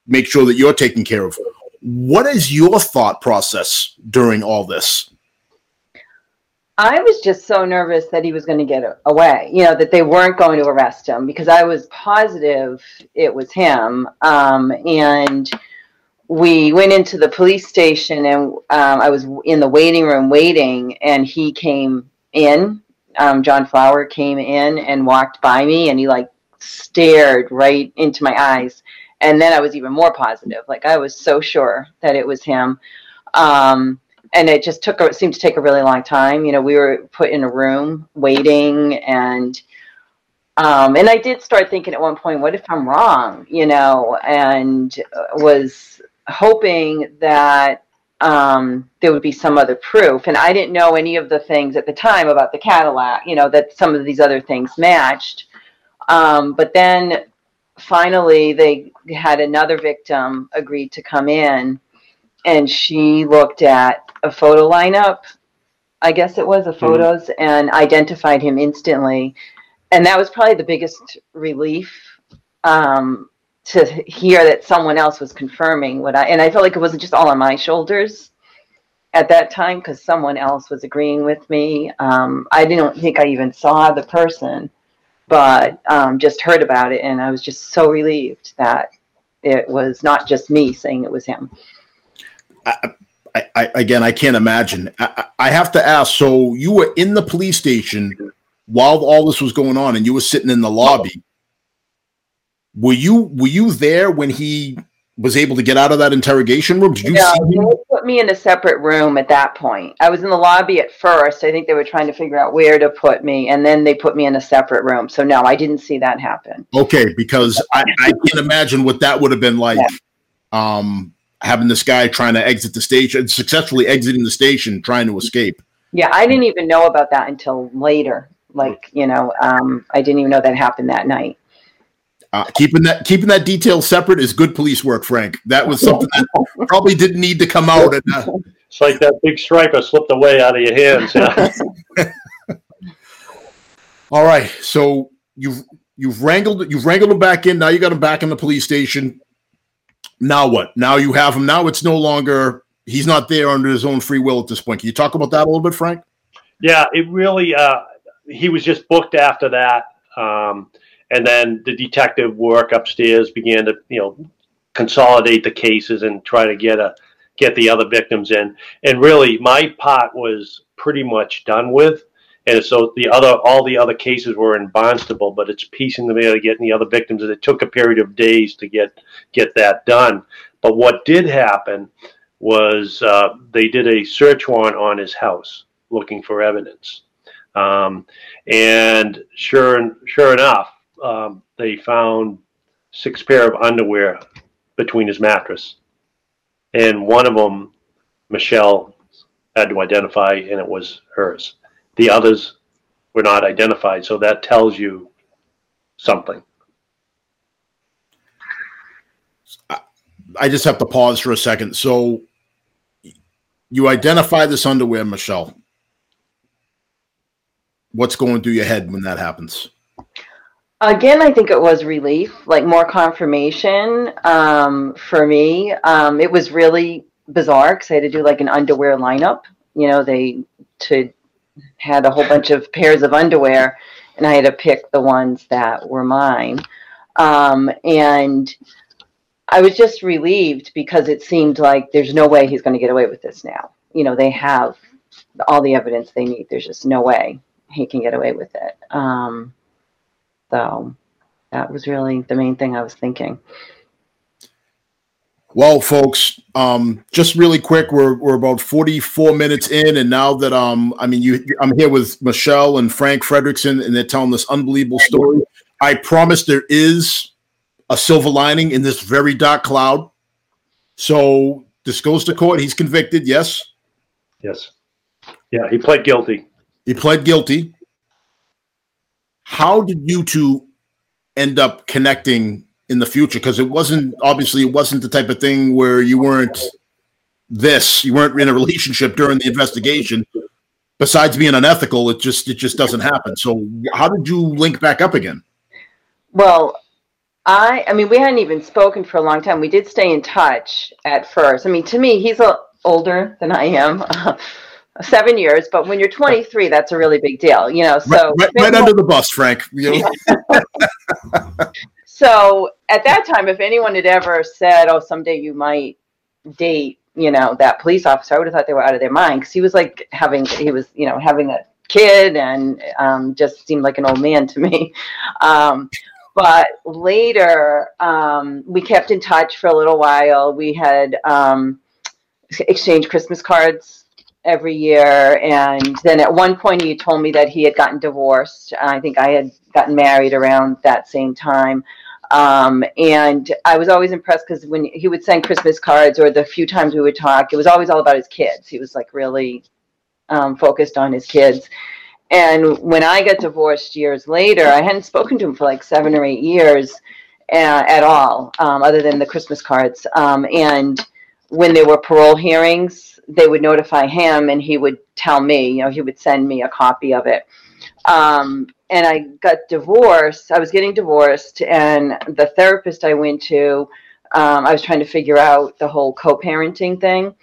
make sure that you're taken care of. What is your thought process during all this? I was just so nervous that he was going to get away, you know, that they weren't going to arrest him because I was positive it was him. Um, and we went into the police station and um, I was in the waiting room waiting, and he came in um, John Flower came in and walked by me, and he like stared right into my eyes. And then I was even more positive. Like I was so sure that it was him. Um, and it just took, it seemed to take a really long time. You know, we were put in a room waiting and, um, and I did start thinking at one point, what if I'm wrong, you know, and was hoping that um, there would be some other proof. And I didn't know any of the things at the time about the Cadillac, you know, that some of these other things matched. Um, but then finally, they had another victim agreed to come in, and she looked at a photo lineup. I guess it was the photos mm-hmm. and identified him instantly. And that was probably the biggest relief um, to hear that someone else was confirming what I, and I felt like it wasn't just all on my shoulders at that time because someone else was agreeing with me. Um, I didn't think I even saw the person, but um, just heard about it, and I was just so relieved that it was not just me saying it was him. I, I, again, I can't imagine. I, I have to ask. So you were in the police station while all this was going on, and you were sitting in the lobby. Were you were you there when he was able to get out of that interrogation room? Did you no, see him? They put me in a separate room at that point. I was in the lobby at first. I think they were trying to figure out where to put me, and then they put me in a separate room. So no, I didn't see that happen. Okay, because I, I can imagine what that would have been like. Yeah. Um, having this guy trying to exit the station, successfully exiting the station, trying to escape. Yeah, I didn't even know about that until later. Like, you know, um, I didn't even know that happened that night. Uh, keeping that keeping that detail separate is good police work, Frank. That was something that probably didn't need to come out. And, uh, it's like that big striper slipped away out of your hands. Yeah. (laughs) All right, so you've you've wrangled you've wrangled him back in. Now you got him back in the police station. Now what? Now you have him. Now it's no longer he's not there under his own free will at this point. Can you talk about that a little bit, Frank? Yeah, it really. Uh, he was just booked after that. Um, and then the detective work upstairs began to you know consolidate the cases and try to get a get the other victims in. And really my pot was pretty much done with. And so the other all the other cases were in Barnstable, but it's piecing them together, getting the other victims, and it took a period of days to get get that done. But what did happen was uh, they did a search warrant on his house looking for evidence, um, and sure sure enough, um, they found six pair of underwear between his mattress, and one of them, Michelle had to identify, and it was hers. The others were not identified, so that tells you something. I just have to pause for a second. So you identify this underwear, Michelle. What's going through your head when that happens? Again, I think it was relief, like more confirmation um, for me. Um, it was really bizarre because I had to do like an underwear lineup. You know, they to had a whole bunch of pairs of underwear, and I had to pick the ones that were mine. Um, and I was just relieved because it seemed like there's no way he's going to get away with this now. You know, they have all the evidence they need. There's just no way he can get away with it. Um, so that was really the main thing I was thinking. Well, folks, um, just really quick, we're we're about 44 minutes in, and now that um, I mean, you, I'm here with Michelle and Frank Frederickson, and they're telling this unbelievable story. I promise there is a silver lining in this very dark cloud. So this goes to court. He's convicted. Yes. Yes. Yeah, he pled guilty. He pled guilty. How did you two end up connecting in the future? Because it wasn't obviously it wasn't the type of thing where you weren't this, you weren't in a relationship during the investigation. Besides being unethical, it just it just doesn't happen. So how did you link back up again? Well, I I mean we hadn't even spoken for a long time. We did stay in touch at first. I mean to me he's a, older than I am. (laughs) seven years, but when you're 23, that's a really big deal, you know. So right, right, right under the bus, Frank. (laughs) You know? so at that time, if anyone had ever said, "Oh, someday you might date," you know, that police officer, I would have thought they were out of their mind because he was like having he was you know having a kid and um, just seemed like an old man to me. (laughs) Um, but later, um, we kept in touch for a little while. We had um, exchanged Christmas cards every year. And then at one point, he told me that he had gotten divorced. I think I had gotten married around that same time. Um, and I was always impressed because when he would send Christmas cards or the few times we would talk, it was always all about his kids. He was like really um, focused on his kids. And when I got divorced years later, I hadn't spoken to him for like seven or eight years uh, at all, um, other than the Christmas cards. Um, and when there were parole hearings, they would notify him and he would tell me, you know, he would send me a copy of it. Um, and I got divorced. I was getting divorced, and the therapist I went to, um, I was trying to figure out the whole co parenting thing.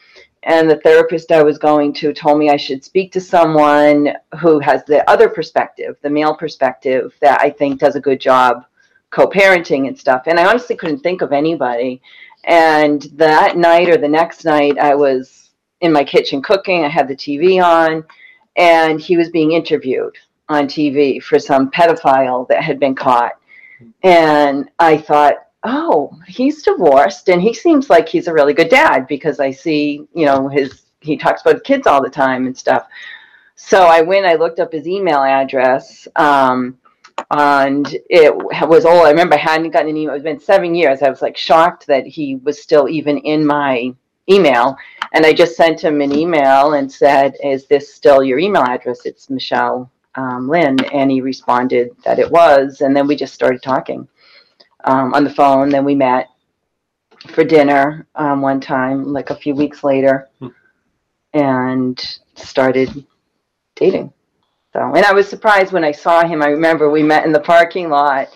And the therapist I was going to told me I should speak to someone who has the other perspective, the male perspective, that I think does a good job co parenting and stuff. And I honestly couldn't think of anybody. And that night or the next night, I was in my kitchen cooking. I had the TV on, and he was being interviewed on TV for some pedophile that had been caught. And I thought, oh, he's divorced and he seems like he's a really good dad because I see, you know, his he talks about kids all the time and stuff. So I went, I looked up his email address. Um, and it was old. I remember I hadn't gotten an email. It's been seven years. I was like shocked that he was still even in my email. And I just sent him an email and said, Is this still your email address? It's Michelle um, Lynn, and he responded that it was, and then we just started talking um, on the phone. Then we met for dinner um, one time, like a few weeks later, hmm. and started dating. So, and I was surprised when I saw him. I remember we met in the parking lot,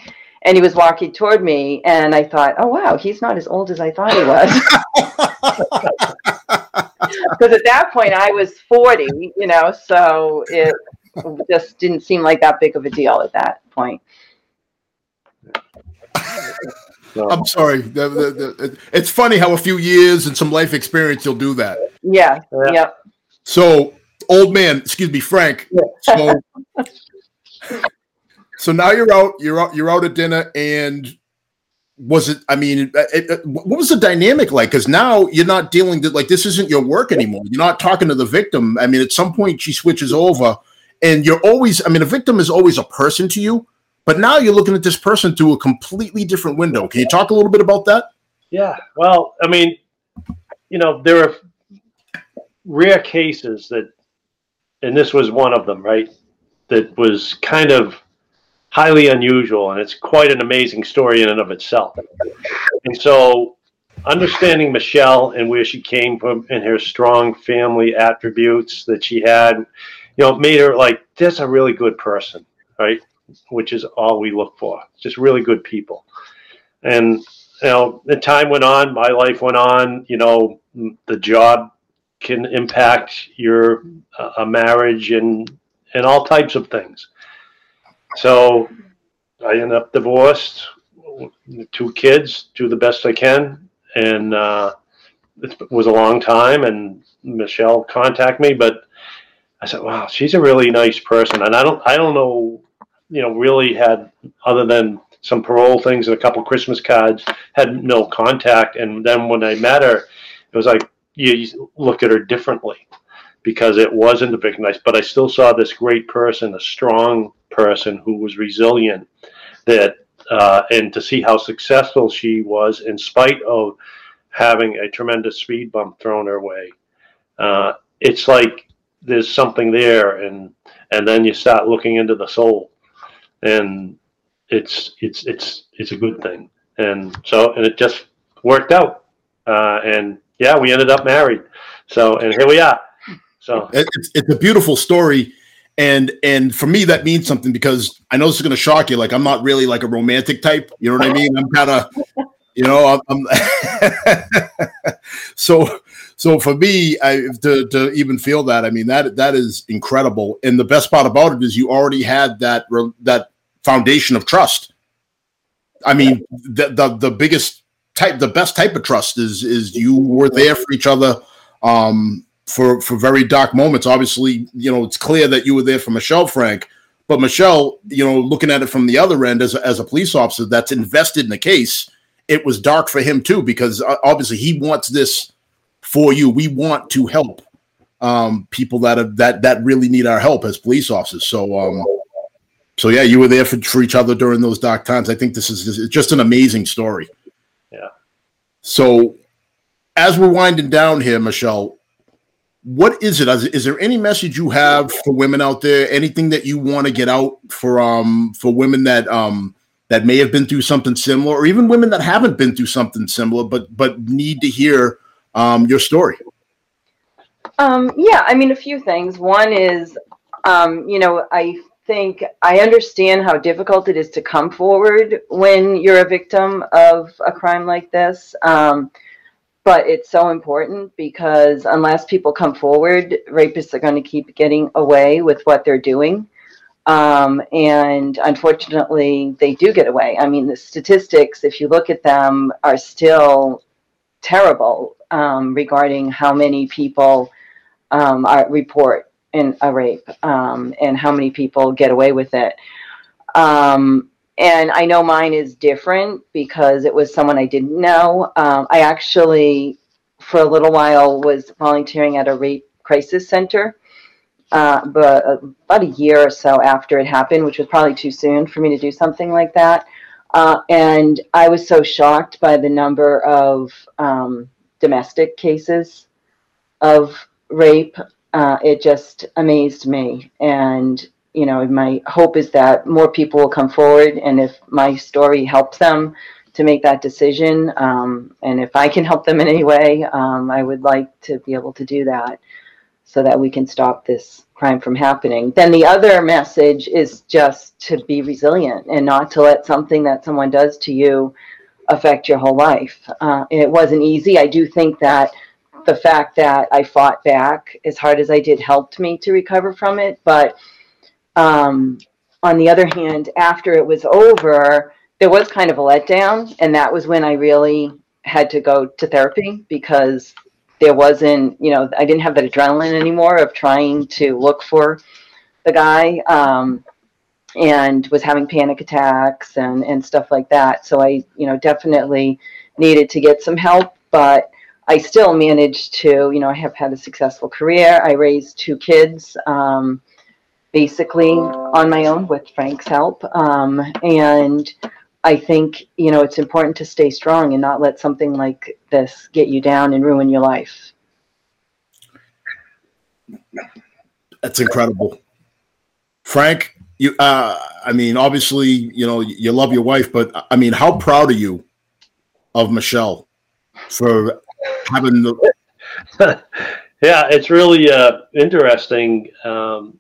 and he was walking toward me, and I thought, "Oh wow, he's not as old as I thought he was." (laughs) Because at that point I was forty, you know, so it just didn't seem like that big of a deal at that point. I'm sorry. The, the, the, it's funny how a few years and some life experience will do that. Yeah. yeah. Yep. So, old man, excuse me, Frank. So, (laughs) so now you're out. You're out. You're out at dinner, and was it? I mean, it, it, what was the dynamic like? Because now you're not dealing with like this isn't your work anymore. You're not talking to the victim. I mean, at some point she switches over and you're always i mean a victim is always a person to you but now you're looking at this person through a completely different window can you talk a little bit about that yeah well i mean you know there are rare cases that and this was one of them right that was kind of highly unusual and it's quite an amazing story in and of itself and so understanding michelle and where she came from and her strong family attributes that she had you know, made her like that's a really good person, right? Which is all we look for, just really good people. And you know, the time went on, my life went on. You know, the job can impact your uh, a marriage and and all types of things. So I end up divorced, two kids, do the best I can, and uh, it was a long time. And Michelle contacted me, but I said, wow, she's a really nice person. And I don't, I don't know, you know, really had other than some parole things and a couple Christmas cards, had no contact. And then when I met her, it was like you look at her differently because it wasn't a big nice, but I still saw this great person, a strong person who was resilient. That uh, and to see how successful she was in spite of having a tremendous speed bump thrown her way. Uh, it's like there's something there and and then you start looking into the soul and it's it's it's it's a good thing and so and it just worked out uh, and yeah we ended up married so and here we are so it's, it's a beautiful story. And and for me that means something because i know this is going to shock you. Like i'm not really like a romantic type. You know what i mean? I'm kind of you know i'm, I'm (laughs) so so for me, I, to to even feel that, I mean that that is incredible. And the best part about it is you already had that that foundation of trust. I mean, the the, the biggest type, the best type of trust is is you were there for each other. Um, for for very dark moments. Obviously, you know, it's clear that you were there for Michelle Frank, but Michelle, you know, looking at it from the other end as a, as a police officer that's invested in the case, it was dark for him too because uh, obviously he wants this for you. We want to help um, people that have that that really need our help as police officers. So um, so yeah, you were there for, for each other during those dark times. I think this is just an amazing story. Yeah. So as we're winding down here, Michelle, what is it? Is there any message you have for women out there? Anything that you want to get out for um for women that um that may have been through something similar, or even women that haven't been through something similar, but but need to hear um your story? Um, yeah, I mean a few things. One is, um, you know, I think I understand how difficult it is to come forward when you're a victim of a crime like this. Um, but it's so important because unless people come forward, rapists are going to keep getting away with what they're doing. Um, and unfortunately, they do get away. I mean, the statistics, if you look at them, are still terrible um, regarding how many people um, are, report in a rape um, and how many people get away with it. Um, and I know mine is different because it was someone I didn't know. Um, I actually, for a little while, was volunteering at a rape crisis center. Uh, but uh, about a year or so after it happened, which was probably too soon for me to do something like that. Uh, and I was so shocked by the number of um, domestic cases of rape uh, it just amazed me. And, you know, my hope is that more people will come forward. And if my story helps them to make that decision, um, and if I can help them in any way, um, I would like to be able to do that so that we can stop this crime from happening. Then the other message is just to be resilient and not to let something that someone does to you affect your whole life. Uh, it wasn't easy. I do think that the fact that I fought back as hard as I did helped me to recover from it. But um, on the other hand, after it was over, there was kind of a letdown. And that was when I really had to go to therapy because there wasn't, you know, I didn't have that adrenaline anymore of trying to look for the guy um, and was having panic attacks and, and stuff like that. So I, you know, definitely needed to get some help. But I still managed to, you know, I have had a successful career. I raised two kids, um, basically on my own with Frank's help. Um, and I think, you know, it's important to stay strong and not let something like this get you down and ruin your life. That's incredible. Frank, you, uh, I mean, obviously, you know, you love your wife, but I mean, how proud are you of Michelle for having the. (laughs) yeah, it's really uh, interesting um,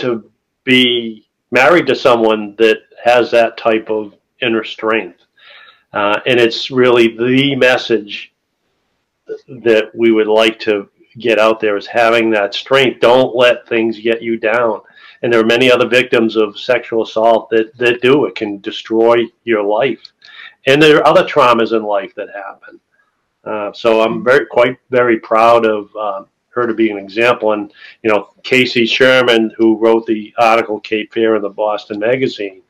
to be married to someone that has that type of inner strength. Uh, and it's really the message that we would like to get out there is having that strength. Don't let things get you down. And there are many other victims of sexual assault that, that do. It can destroy your life. And there are other traumas in life that happen. Uh, so I'm very quite very proud of uh, her to be an example. And you know, Casey Sherman, who wrote the article Cape Fear in the Boston Magazine,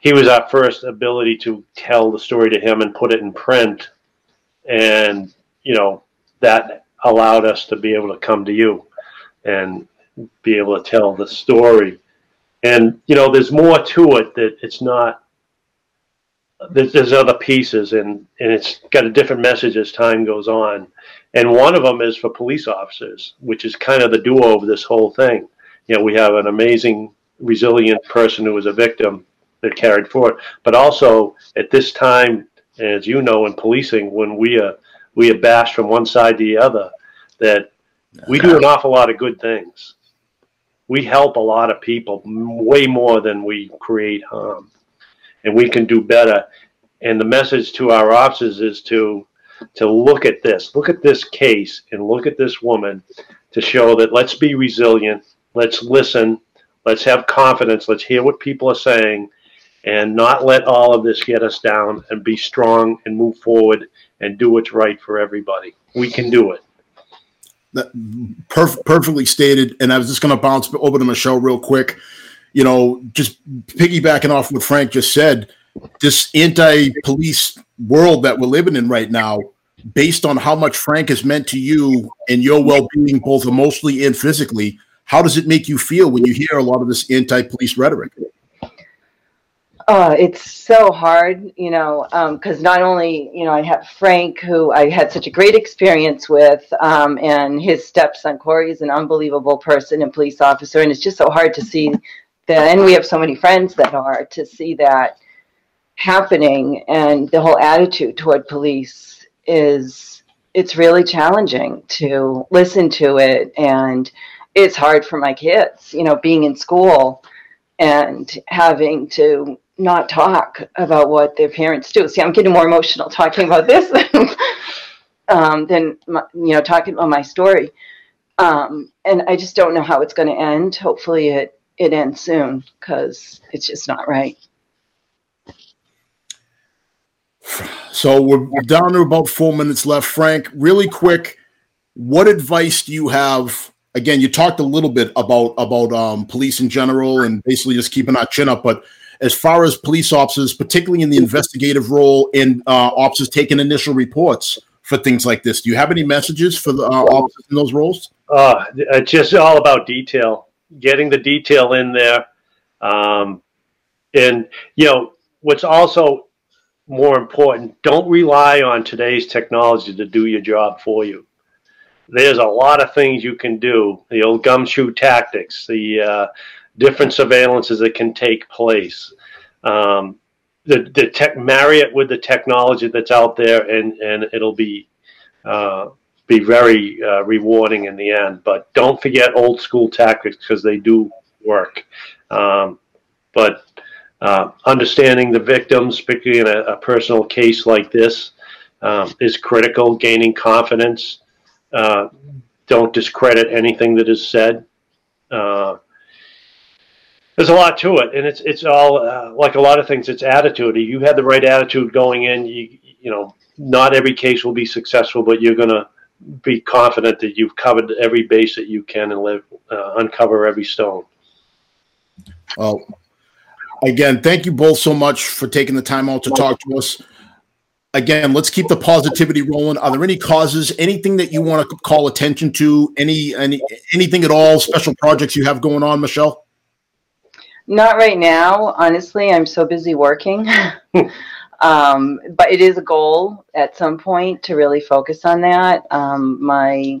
he was our first ability to tell the story to him and put it in print, and you know that allowed us to be able to come to you and be able to tell the story. And you know, there's more to it that it's not there's, there's other pieces and, and it's got a different message as time goes on. And one of them is for police officers, which is kind of the duo of this whole thing. You know, we have an amazing, resilient person who was a victim that carried forward, but also at this time, as you know, in policing, when we are we are bashed from one side to the other, that we do an awful lot of good things. We help a lot of people way more than we create harm and we can do better. And the message to our officers is to to look at this, look at this case, and look at this woman to show that let's be resilient, let's listen, let's have confidence, let's hear what people are saying, and not let all of this get us down, and be strong and move forward and do what's right for everybody. We can do it. That perf- perfectly stated. And I was just going to bounce over to Michelle real quick. You know, just piggybacking off what Frank just said, this anti-police world that we're living in right now, based on how much Frank has meant to you and your well-being, both emotionally and physically, how does it make you feel when you hear a lot of this anti-police rhetoric? Uh, it's so hard, you know, because um, not only, you know, I have Frank, who I had such a great experience with, um, and his stepson Corey is an unbelievable person and police officer, and it's just so hard to see And we have so many friends that are to see that happening, and the whole attitude toward police is it's really challenging to listen to it, and it's hard for my kids, you know, being in school and having to not talk about what their parents do. See, I'm getting more emotional talking about this than, (laughs) um, than my, you know talking about my story. Um, and I just don't know how it's going to end. Hopefully, it it ends soon because it's just not right. So we're, we're down to about four minutes left. Frank, really quick, what advice do you have? Again, you talked a little bit about about um, police in general and basically just keeping our chin up, but as far as police officers, particularly in the investigative role and uh, officers taking initial reports for things like this. Do you have any messages for the uh, officers in those roles? Uh, it's just all about detail, getting the detail in there. Um, and, you know, what's also more important, don't rely on today's technology to do your job for you. There's a lot of things you can do. The old gumshoe tactics, the uh, different surveillances that can take place. Um, the the tech marry it with the technology that's out there, and and it'll be uh, be very uh, rewarding in the end. But don't forget old school tactics because they do work. Um, but uh, understanding the victims, particularly in a, a personal case like this, um, is critical. Gaining confidence. Uh, don't discredit anything that is said. Uh, there's a lot to it, and it's it's all uh, like a lot of things. It's attitude. You had the right attitude going in. You you know, not every case will be successful, but you're to be confident that you've covered every base that you can and live uh, uncover every stone. Well, again, thank you both so much for taking the time out to talk to us. Again, let's keep the positivity rolling. Are there any causes, anything that you want to call attention to? Any any anything at all? Special projects you have going on, Michelle? Not right now, honestly. I'm so busy working. (laughs) um, but it is a goal at some point to really focus on that. Um, my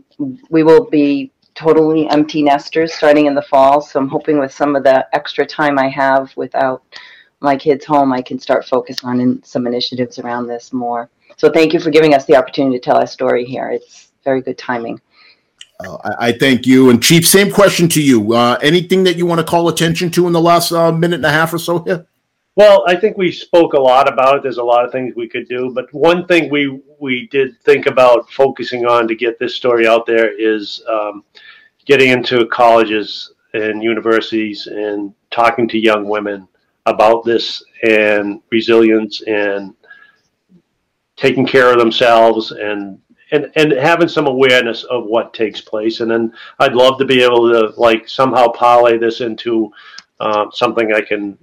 we will be totally empty nesters starting in the fall, so I'm hoping with some of the extra time I have without my kids home, I can start focus on in some initiatives around this more. So thank you for giving us the opportunity to tell our story here. It's very good timing. Uh, I, I, thank you. And Chief, same question to you. Uh, anything that you want to call attention to in the last uh, minute and a half or so here? Well, I think we spoke a lot about it. There's a lot of things we could do, but one thing we we did think about focusing on to get this story out there is um, getting into colleges and universities and talking to young women about this and resilience and taking care of themselves and and and having some awareness of what takes place and then i'd love to be able to like somehow parlay this into uh, something i can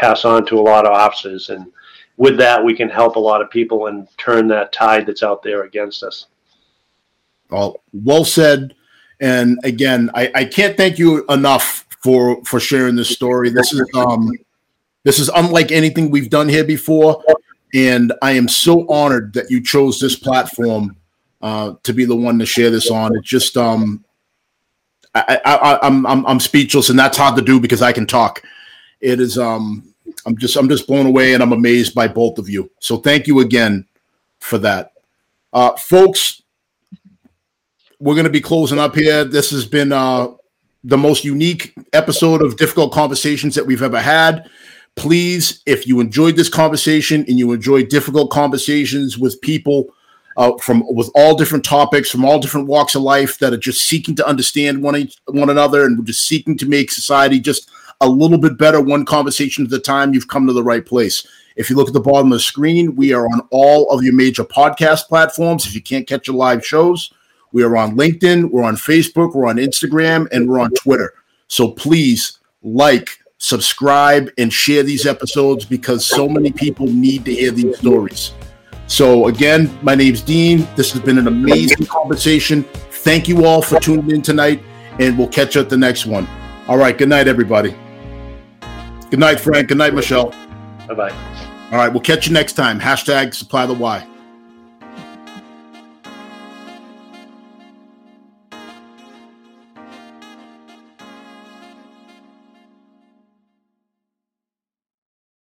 pass on to a lot of officers and with that we can help a lot of people and turn that tide that's out there against us well well said and again i, I can't thank you enough for for sharing this story this is um this is unlike anything we've done here before and i am so honored that you chose this platform uh, to be the one to share this on. It just um, I, I, I'm I'm I'm speechless, and that's hard to do because I can talk. It is um, I'm just I'm just blown away, and I'm amazed by both of you. So thank you again for that, uh, folks. We're going to be closing up here. This has been uh, the most unique episode of difficult conversations that we've ever had. Please, if you enjoyed this conversation and you enjoy difficult conversations with people uh, from with all different topics from all different walks of life that are just seeking to understand one each, one another and just seeking to make society just a little bit better one conversation at a time you've come to the right place if you look at the bottom of the screen we are on all of your major podcast platforms if you can't catch your live shows We are on LinkedIn, we're on Facebook, we're on Instagram, and we're on Twitter. So please like, subscribe, and share these episodes because so many people need to hear these stories. So, again, my name's Dean. This has been an amazing conversation. Thank you all for tuning in tonight, and we'll catch you at the next one. All right. Good night, everybody. Good night, Frank. Good night, Michelle. Bye bye. All right. We'll catch you next time. Hashtag supply the why.